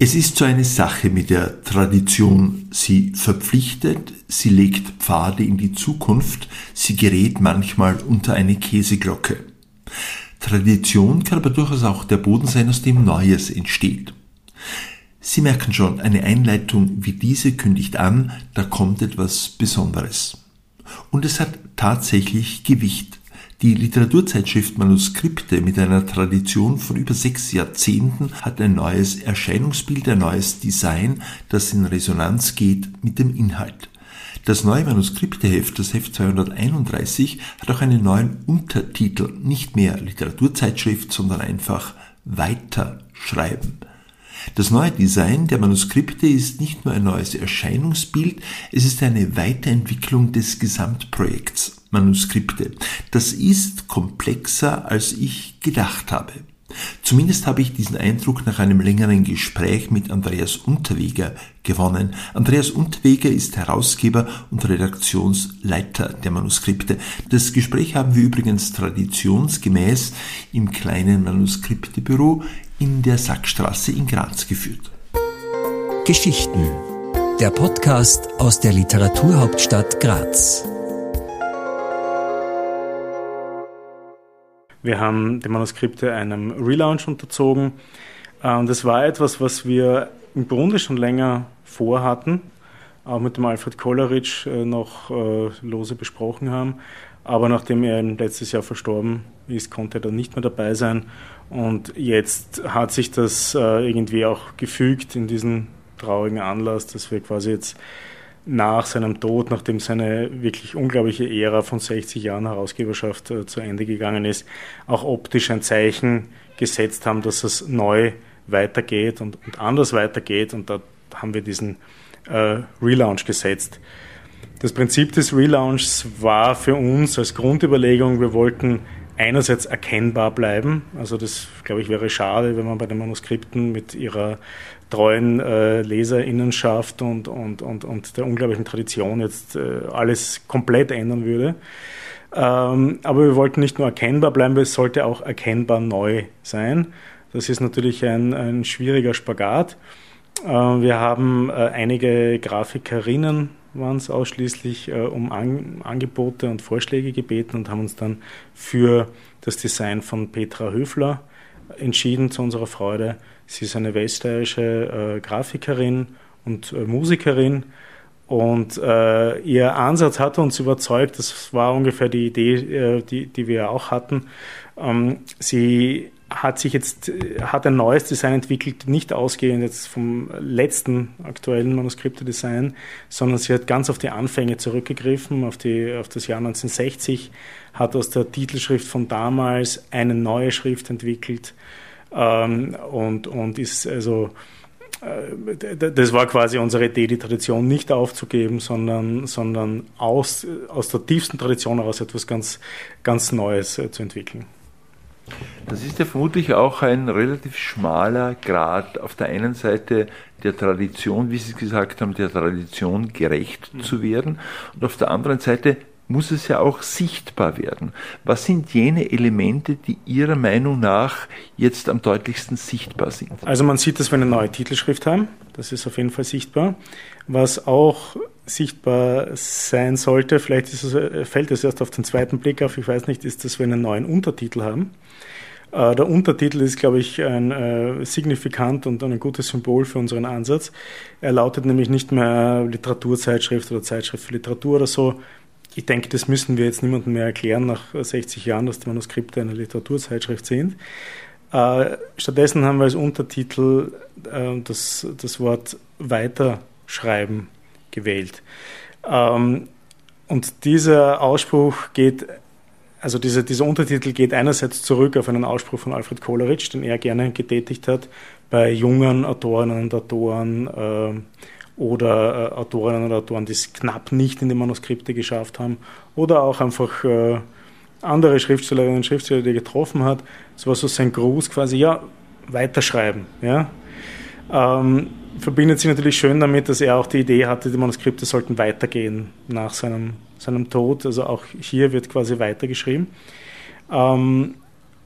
Es ist so eine Sache mit der Tradition. Sie verpflichtet, sie legt Pfade in die Zukunft, sie gerät manchmal unter eine Käseglocke. Tradition kann aber durchaus auch der Boden sein, aus dem Neues entsteht. Sie merken schon, eine Einleitung wie diese kündigt an, da kommt etwas Besonderes. Und es hat tatsächlich Gewicht. Die Literaturzeitschrift Manuskripte mit einer Tradition von über sechs Jahrzehnten hat ein neues Erscheinungsbild, ein neues Design, das in Resonanz geht mit dem Inhalt. Das neue Manuskripteheft, das Heft 231, hat auch einen neuen Untertitel, nicht mehr Literaturzeitschrift, sondern einfach Weiterschreiben. Das neue Design der Manuskripte ist nicht nur ein neues Erscheinungsbild, es ist eine Weiterentwicklung des Gesamtprojekts Manuskripte. Das ist komplexer, als ich gedacht habe. Zumindest habe ich diesen Eindruck nach einem längeren Gespräch mit Andreas Unterweger gewonnen. Andreas Unterweger ist Herausgeber und Redaktionsleiter der Manuskripte. Das Gespräch haben wir übrigens traditionsgemäß im kleinen Manuskriptebüro in der Sackstraße in Graz geführt. Geschichten. Der Podcast aus der Literaturhauptstadt Graz. Wir haben die Manuskripte einem Relaunch unterzogen. Äh, und das war etwas, was wir im Grunde schon länger vorhatten, auch mit dem Alfred Kolleritsch äh, noch äh, lose besprochen haben. Aber nachdem er letztes Jahr verstorben ist, konnte er dann nicht mehr dabei sein. Und jetzt hat sich das irgendwie auch gefügt in diesen traurigen Anlass, dass wir quasi jetzt nach seinem Tod, nachdem seine wirklich unglaubliche Ära von 60 Jahren Herausgeberschaft äh, zu Ende gegangen ist, auch optisch ein Zeichen gesetzt haben, dass es neu weitergeht und, und anders weitergeht. Und da haben wir diesen äh, Relaunch gesetzt. Das Prinzip des Relaunchs war für uns als Grundüberlegung, wir wollten einerseits erkennbar bleiben. Also das, glaube ich, wäre schade, wenn man bei den Manuskripten mit ihrer treuen äh, Leserinnenschaft und, und, und, und der unglaublichen Tradition jetzt äh, alles komplett ändern würde. Ähm, aber wir wollten nicht nur erkennbar bleiben, es sollte auch erkennbar neu sein. Das ist natürlich ein, ein schwieriger Spagat. Äh, wir haben äh, einige Grafikerinnen waren es ausschließlich äh, um An Angebote und Vorschläge gebeten und haben uns dann für das Design von Petra Höfler entschieden, zu unserer Freude. Sie ist eine westdeutsche äh, Grafikerin und äh, Musikerin und äh, ihr Ansatz hat uns überzeugt, das war ungefähr die Idee, äh, die, die wir auch hatten. Ähm, sie hat sich jetzt, hat ein neues Design entwickelt, nicht ausgehend jetzt vom letzten aktuellen Manuskripte-Design, sondern sie hat ganz auf die Anfänge zurückgegriffen, auf, die, auf das Jahr 1960, hat aus der Titelschrift von damals eine neue Schrift entwickelt ähm, und, und ist also, äh, das war quasi unsere Idee, die Tradition nicht aufzugeben, sondern, sondern aus, aus der tiefsten Tradition heraus etwas ganz, ganz Neues äh, zu entwickeln. Das ist ja vermutlich auch ein relativ schmaler Grad auf der einen Seite der Tradition, wie Sie gesagt haben, der Tradition gerecht mhm. zu werden und auf der anderen Seite muss es ja auch sichtbar werden. Was sind jene Elemente, die Ihrer Meinung nach jetzt am deutlichsten sichtbar sind? Also man sieht, dass wir eine neue Titelschrift haben. Das ist auf jeden Fall sichtbar. Was auch sichtbar sein sollte, vielleicht es, fällt es erst auf den zweiten Blick auf, ich weiß nicht, ist, dass wir einen neuen Untertitel haben. Äh, der Untertitel ist, glaube ich, ein äh, signifikant und ein gutes Symbol für unseren Ansatz. Er lautet nämlich nicht mehr Literaturzeitschrift oder Zeitschrift für Literatur oder so. Ich denke, das müssen wir jetzt niemandem mehr erklären nach 60 Jahren, dass die Manuskripte eine Literaturzeitschrift sind. Äh, stattdessen haben wir als Untertitel das, das Wort Weiterschreiben gewählt. Ähm, und dieser Ausspruch geht also dieser, dieser Untertitel geht einerseits zurück auf einen Ausspruch von Alfred Koleritsch, den er gerne getätigt hat bei jungen Autorinnen und Autoren äh, oder äh, Autorinnen und Autoren, die es knapp nicht in die Manuskripte geschafft haben oder auch einfach äh, andere Schriftstellerinnen und Schriftsteller, die er getroffen hat. Das war so sein Gruß quasi, ja, weiterschreiben. Ja? Ähm, verbindet sich natürlich schön damit, dass er auch die Idee hatte, die Manuskripte sollten weitergehen nach seinem, seinem Tod. Also auch hier wird quasi weitergeschrieben. Ähm,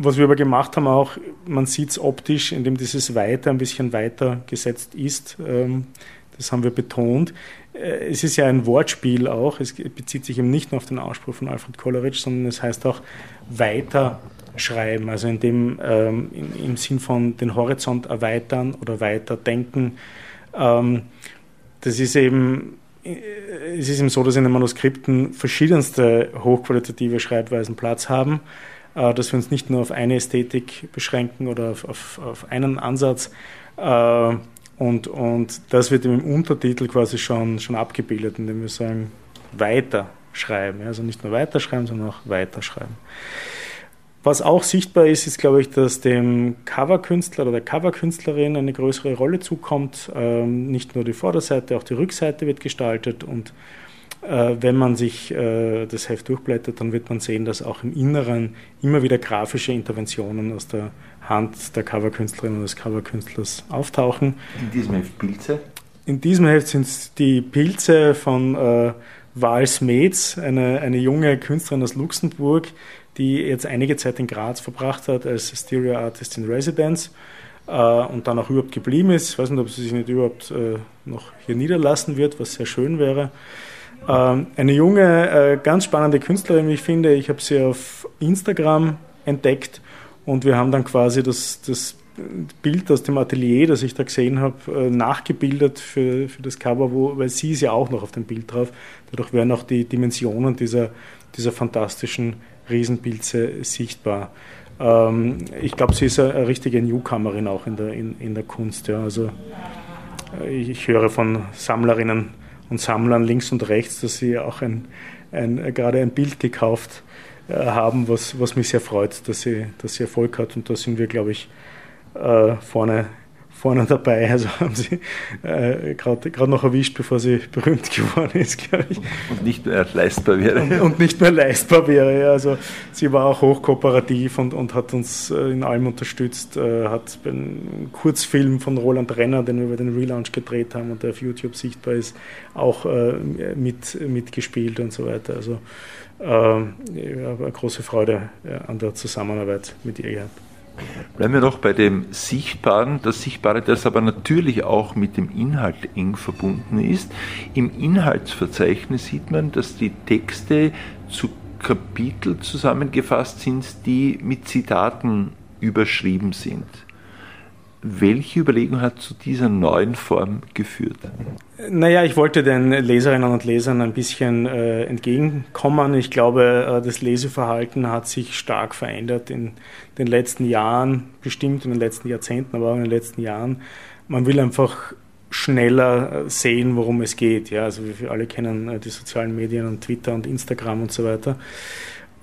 was wir aber gemacht haben auch, man sieht es optisch, indem dieses Weiter ein bisschen weiter gesetzt ist. Ähm, das haben wir betont. Äh, es ist ja ein Wortspiel auch. Es bezieht sich eben nicht nur auf den Ausspruch von Alfred Coleridge, sondern es heißt auch weiter schreiben, also in dem, ähm, im Sinn von den Horizont erweitern oder weiter denken. Ähm, das ist eben, äh, es ist eben so, dass in den Manuskripten verschiedenste hochqualitative Schreibweisen Platz haben, äh, dass wir uns nicht nur auf eine Ästhetik beschränken oder auf, auf, auf einen Ansatz. Äh, und, und das wird im Untertitel quasi schon, schon abgebildet, indem wir sagen, weiter schreiben. Also nicht nur weiterschreiben, sondern auch weiterschreiben. Was auch sichtbar ist, ist, glaube ich, dass dem Coverkünstler oder der Coverkünstlerin eine größere Rolle zukommt. Ähm, nicht nur die Vorderseite, auch die Rückseite wird gestaltet. Und wenn man sich äh, das Heft durchblättert, dann wird man sehen, dass auch im Inneren immer wieder grafische Interventionen aus der Hand der Coverkünstlerin und des Coverkünstlers auftauchen. In diesem Heft Pilze? In diesem Heft sind es die Pilze von äh, Val Smets, eine, eine junge Künstlerin aus Luxemburg, die jetzt einige Zeit in Graz verbracht hat als Stereo Artist in Residence äh, und dann auch überhaupt geblieben ist. Ich weiß nicht, ob sie sich nicht überhaupt äh, noch hier niederlassen wird, was sehr schön wäre. Ähm, eine junge, äh, ganz spannende Künstlerin, wie ich finde. Ich habe sie auf Instagram entdeckt und wir haben dann quasi das, das Bild aus dem Atelier, das ich da gesehen habe, äh, nachgebildet für, für das Cover, wo, weil sie ist ja auch noch auf dem Bild drauf. Dadurch werden auch die Dimensionen dieser, dieser fantastischen Riesenpilze sichtbar. Ähm, ich glaube, sie ist eine, eine, richtige Newcomerin auch in der, in, in der Kunst. Ja. Also, äh, ich höre von Sammlerinnen und Sammlern links und rechts, dass sie auch ein, ein, gerade ein Bild gekauft äh, haben, was, was mich sehr freut, dass sie, dass sie Erfolg hat. Und da sind wir, glaube ich, äh, vorne vorne dabei. Also haben sie äh, gerade noch erwischt, bevor sie berühmt geworden ist, glaube ich. Und nicht mehr leistbar wäre. Und, und, nicht mehr leistbar wäre. Ja. Also sie war auch hochkooperativ und, und hat uns äh, in allem unterstützt. Äh, hat einen Kurzfilm von Roland Renner, den wir bei den Relaunch gedreht haben und der auf YouTube sichtbar ist, auch äh, mit, mitgespielt und so weiter. Also äh, ich habe eine große Freude äh, an der Zusammenarbeit mit ihr gehabt. Bleiben wir noch bei dem Sichtbaren. Das Sichtbare, das aber natürlich auch mit dem Inhalt eng verbunden ist. Im Inhaltsverzeichnis sieht man, dass die Texte zu Kapitel zusammengefasst sind, die mit Zitaten überschrieben sind. Welche Überlegung hat zu dieser neuen Form geführt? Naja, ich wollte den Leserinnen und Lesern ein bisschen äh, entgegenkommen. Ich glaube, äh, das Leseverhalten hat sich stark verändert in den letzten Jahren, bestimmt in den letzten Jahrzehnten, aber auch in den letzten Jahren. Man will einfach schneller äh, sehen, worum es geht. Ja, also wir alle kennen äh, die sozialen Medien und Twitter und Instagram und so weiter.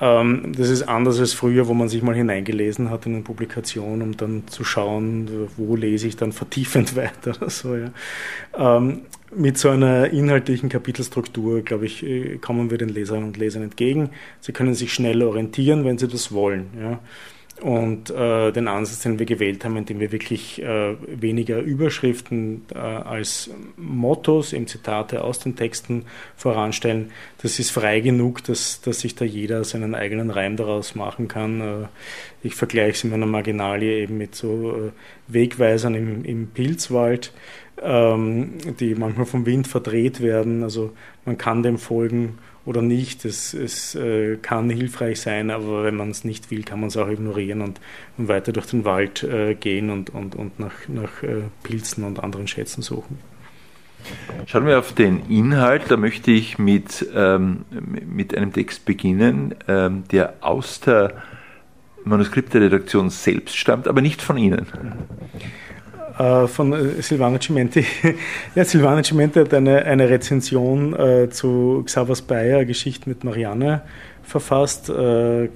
Ähm, das ist anders als früher, wo man sich mal hineingelesen hat in eine Publikation, um dann zu schauen, wo lese ich dann vertiefend weiter oder so. Ja. Ähm, mit so einer inhaltlichen Kapitelstruktur, glaube ich, äh, kommen wir den Leserinnen und Lesern entgegen. Sie können sich schnell orientieren, wenn sie das wollen. Ja und äh, den Ansatz, den wir gewählt haben, indem wir wirklich äh, weniger Überschriften äh, als Mottos, eben Zitate aus den Texten voranstellen, das ist frei genug, dass, dass sich da jeder seinen eigenen Reim daraus machen kann. Äh, ich vergleiche es in meiner Marginalie eben mit so äh, Wegweisern im, im Pilzwald, ähm, die manchmal vom Wind verdreht werden. Also man kann dem folgen oder nicht. Es, es äh, kann hilfreich sein, aber wenn man es nicht will, kann man es auch ignorieren und, und, weiter durch den Wald äh, gehen und, und, und nach, nach äh, Pilzen und anderen Schätzen suchen. Schauen wir auf den Inhalt. Da möchte ich mit, ähm, mit einem Text beginnen, ähm, der aus der Manuskripteredaktion selbst stammt, aber nicht von Ihnen. Mhm von äh, Silvano Cimenti. ja, Silvano Cimenti hat eine, eine Rezension äh, zu Xavas Bayer, Geschichte mit Marianne, verfasst. Äh,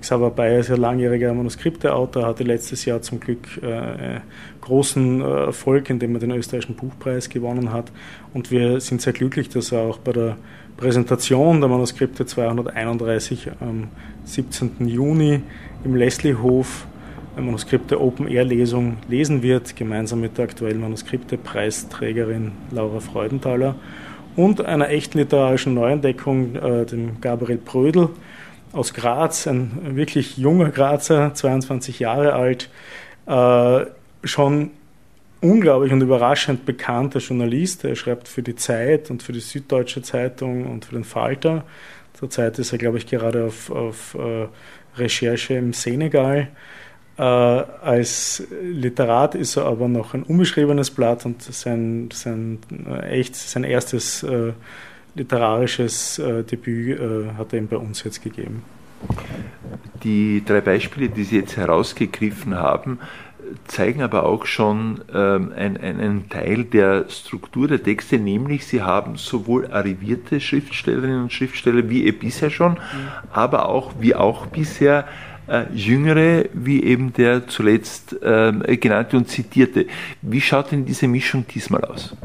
Xaver Bayer ist ja langjähriger Manuskripteautor, hatte letztes Jahr zum Glück äh, großen äh, Erfolg, indem er den österreichischen Buchpreis gewonnen hat. Und wir sind sehr glücklich, dass er auch bei der Präsentation der Manuskripte 231 am 17. Juni im Leslie-Hof Manuskripte Open-Air-Lesung lesen wird, gemeinsam mit der aktuellen Manuskripte-Preisträgerin Laura Freudenthaler und einer echten literarischen Neuentdeckung, äh, dem Gabriel Brödel, aus Graz, ein wirklich junger Grazer, 22 Jahre alt, äh, schon unglaublich und überraschend bekannter Journalist. Er schreibt für die Zeit und für die Süddeutsche Zeitung und für den Falter. Zurzeit ist er, glaube ich, gerade auf, auf äh, Recherche im Senegal. Äh, als Literat ist er aber noch ein unbeschriebenes Blatt und sein, sein, äh, echt, sein erstes äh, literarisches äh, Debüt äh, hat er ihm bei uns jetzt gegeben. Die drei Beispiele, die Sie jetzt herausgegriffen haben, zeigen aber auch schon ähm, einen, einen Teil der Struktur der Texte, nämlich sie haben sowohl arrivierte Schriftstellerinnen und Schriftsteller wie eh bisher schon, mhm. aber auch wie auch bisher Jüngere, wie eben der zuletzt äh, genannte und zitierte. Wie schaut denn diese Mischung diesmal aus?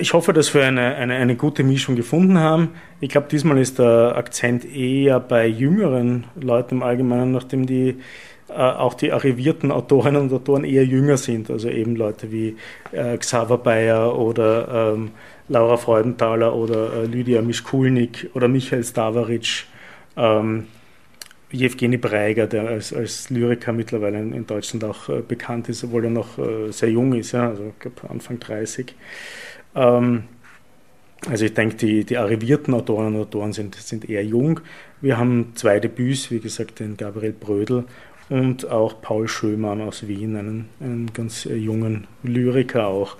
Ich hoffe, dass wir eine, eine, eine gute Mischung gefunden haben. Ich glaube, diesmal ist der Akzent eher bei jüngeren Leuten im Allgemeinen, nachdem die äh, auch die arrivierten Autorinnen und Autoren eher jünger sind, also eben Leute wie äh, Xaver Bayer oder ähm, Laura Freudenthaler oder äh, Lydia Mischkulnik oder Michael Stavaric, ähm, Jewgeni Breiger, der als, als Lyriker mittlerweile in, Deutschland auch äh, bekannt ist, obwohl er noch äh, sehr jung ist, ja, also ich glaube Anfang 30. Ähm, also ich denke, die, die arrivierten Autoren und Autoren sind, sind eher jung. Wir haben zwei Debüts, wie gesagt, den Gabriel Brödel und auch Paul Schömann aus Wien, einen, einen ganz äh, jungen Lyriker auch,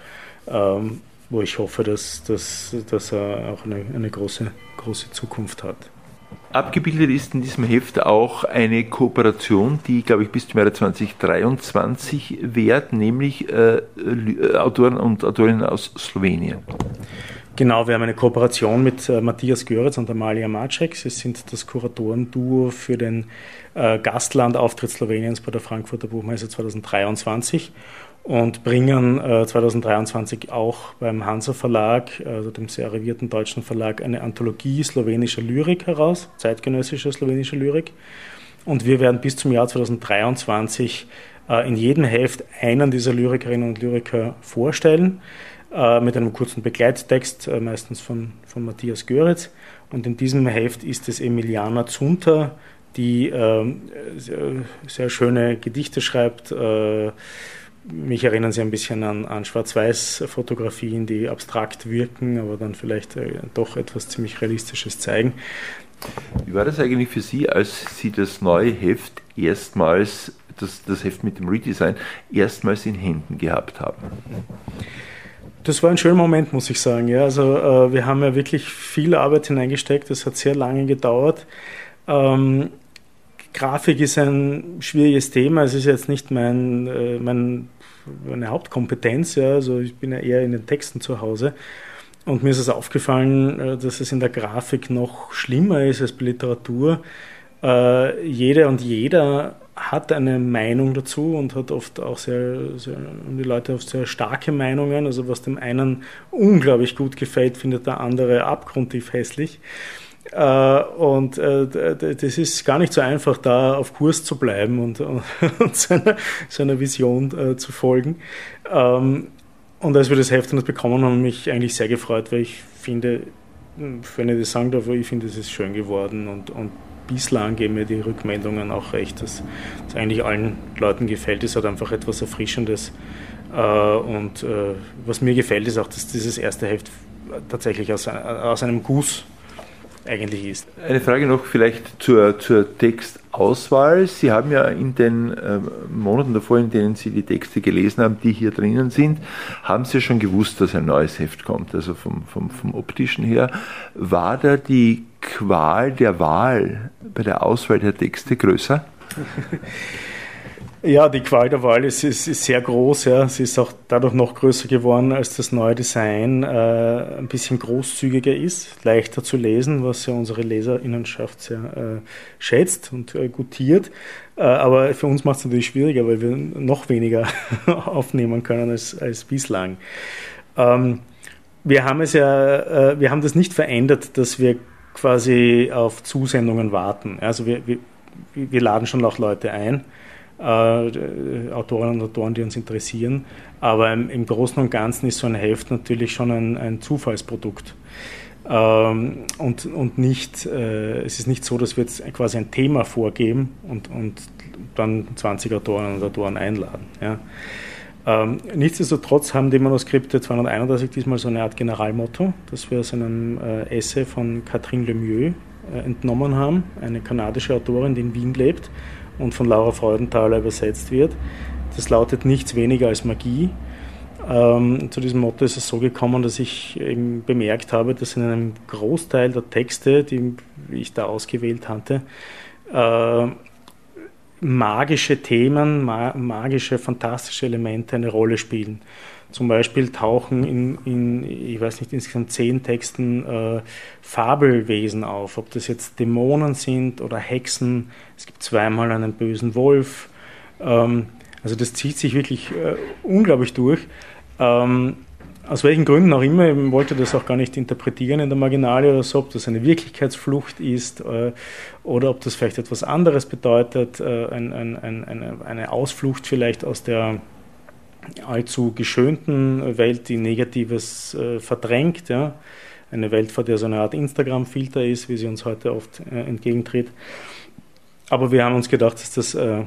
ähm, wo ich hoffe, dass, dass, dass er auch eine, eine große, große Zukunft hat. Abgebildet ist in diesem Heft auch eine Kooperation, die, glaube ich, bis zum Jahre 2023 währt, nämlich äh, Autoren und Autorinnen aus Slowenien. Genau, wir haben eine Kooperation mit äh, Matthias Göritz und Amalia Macek. Sie sind das Kuratorenduo für den äh, Gastlandauftritt Sloweniens bei der Frankfurter Buchmesse 2023 und bringen äh, 2023 auch beim Hansa Verlag, also dem sehr arrivierten deutschen Verlag, eine Anthologie slowenischer Lyrik heraus, zeitgenössischer slowenischer Lyrik. Und wir werden bis zum Jahr 2023 äh, in jedem Heft einen dieser Lyrikerinnen und Lyriker vorstellen, äh, mit einem kurzen Begleittext, äh, meistens von, von Matthias Göritz. Und in diesem Heft ist es Emiliana Zunter, die ähm, sehr, sehr, schöne Gedichte schreibt, äh, mich erinnern sie ein bisschen an, an Schwarz-Weiß-Fotografien, die abstrakt wirken, aber dann vielleicht äh, doch etwas ziemlich Realistisches zeigen. Wie war das eigentlich für Sie, als Sie das neue Heft erstmals, das, das Heft mit dem Redesign, erstmals in Händen gehabt haben? Das war ein schöner Moment, muss ich sagen. Ja, also äh, wir haben ja wirklich viel Arbeit hineingesteckt. Das hat sehr lange gedauert. Ähm, Grafik ist ein schwieriges Thema. Es ist jetzt nicht mein, äh, mein meine Hauptkompetenz. Ja. Also ich bin ja eher in den Texten zu Hause. Und mir ist es aufgefallen, äh, dass es in der Grafik noch schlimmer ist als bei Literatur. Äh, jede und jeder hat eine Meinung dazu und hat oft auch sehr, sehr, die Leute oft sehr starke Meinungen. Also was dem einen unglaublich gut gefällt, findet der andere abgrundtief hässlich. Äh, und äh, das ist gar nicht so einfach, da auf Kurs zu bleiben und, und seiner, seiner Vision äh, zu folgen. Ähm, und als wir das Heft dann bekommen haben, mich eigentlich sehr gefreut, weil ich finde, wenn ich das sagen darf, ich finde, es ist schön geworden und, und bislang geben mir die Rückmeldungen auch recht, dass es eigentlich allen Leuten gefällt. Es hat einfach etwas Erfrischendes. Und was mir gefällt, ist auch, dass dieses erste Heft tatsächlich aus, aus einem Guss eigentlich ist. Eine Frage noch vielleicht zur, zur Textauswahl. Sie haben ja in den äh, Monaten davor, in denen Sie die Texte gelesen haben, die hier drinnen sind, haben Sie schon gewusst, dass ein neues Heft kommt, also vom, vom, vom optischen her. War da die Qual der Wahl bei der Auswahl der Texte größer? Ja, die Qual der Wahl ist, ist, ist, sehr groß. Ja. Sie ist auch dadurch noch größer geworden, als das neue Design äh, ein bisschen großzügiger ist, leichter zu lesen, was ja unsere Leserinnenschaft sehr äh, schätzt und äh, gutiert. Äh, aber für uns macht es natürlich schwieriger, weil wir noch weniger aufnehmen können als, als bislang. Ähm, wir haben es ja, äh, wir haben das nicht verändert, dass wir quasi auf Zusendungen warten. Also wir, wir, wir laden schon auch Leute ein äh, Autorinnen und Autoren, die uns interessieren. Aber im, im, Großen und Ganzen ist so ein Heft natürlich schon ein, ein Zufallsprodukt. Ähm, und, und nicht, äh, es ist nicht so, dass wir jetzt quasi ein Thema vorgeben und, und dann 20 Autoren und Autoren einladen. Ja. Ähm, nichtsdestotrotz haben die Manuskripte 231 diesmal so eine Art Generalmotto, das wir aus einem äh, Essay von Catherine Lemieux äh, entnommen haben, eine kanadische Autorin, die in Wien lebt und von Laura Freudenthaler übersetzt wird. Das lautet nichts weniger als Magie. Ähm, zu diesem Motto ist es so gekommen, dass ich eben bemerkt habe, dass in einem Großteil der Texte, die ich da ausgewählt hatte, äh, magische Themen, ma magische, fantastische Elemente eine Rolle spielen. Zum Beispiel tauchen in, in ich weiß nicht, insgesamt zehn Texten äh, Fabelwesen auf, ob das jetzt Dämonen sind oder Hexen. Es gibt zweimal einen bösen Wolf. Ähm, also das zieht sich wirklich äh, unglaublich durch. Ähm, aus welchen Gründen auch immer, ich wollte das auch gar nicht interpretieren in der Marginalie oder so, ob das eine Wirklichkeitsflucht ist äh, oder ob das vielleicht etwas anderes bedeutet, äh, ein, ein, ein, eine Ausflucht vielleicht aus der allzu geschönten Welt, die Negatives äh, verdrängt. Ja? Eine Welt, vor der so eine Art Instagram-Filter ist, wie sie uns heute oft äh, entgegentritt. Aber wir haben uns gedacht, dass das äh,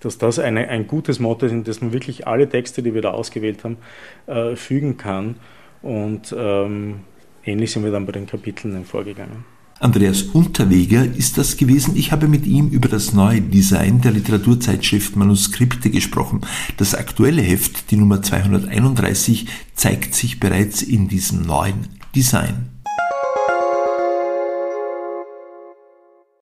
dass das eine, ein gutes Motto ist, in das man wirklich alle Texte, die wir da ausgewählt haben, äh, fügen kann. Und ähm, ähnlich sind wir dann bei den Kapiteln vorgegangen. Andreas Unterweger ist das gewesen. Ich habe mit ihm über das neue Design der Literaturzeitschrift Manuskripte gesprochen. Das aktuelle Heft, die Nummer 231, zeigt sich bereits in diesem neuen Design.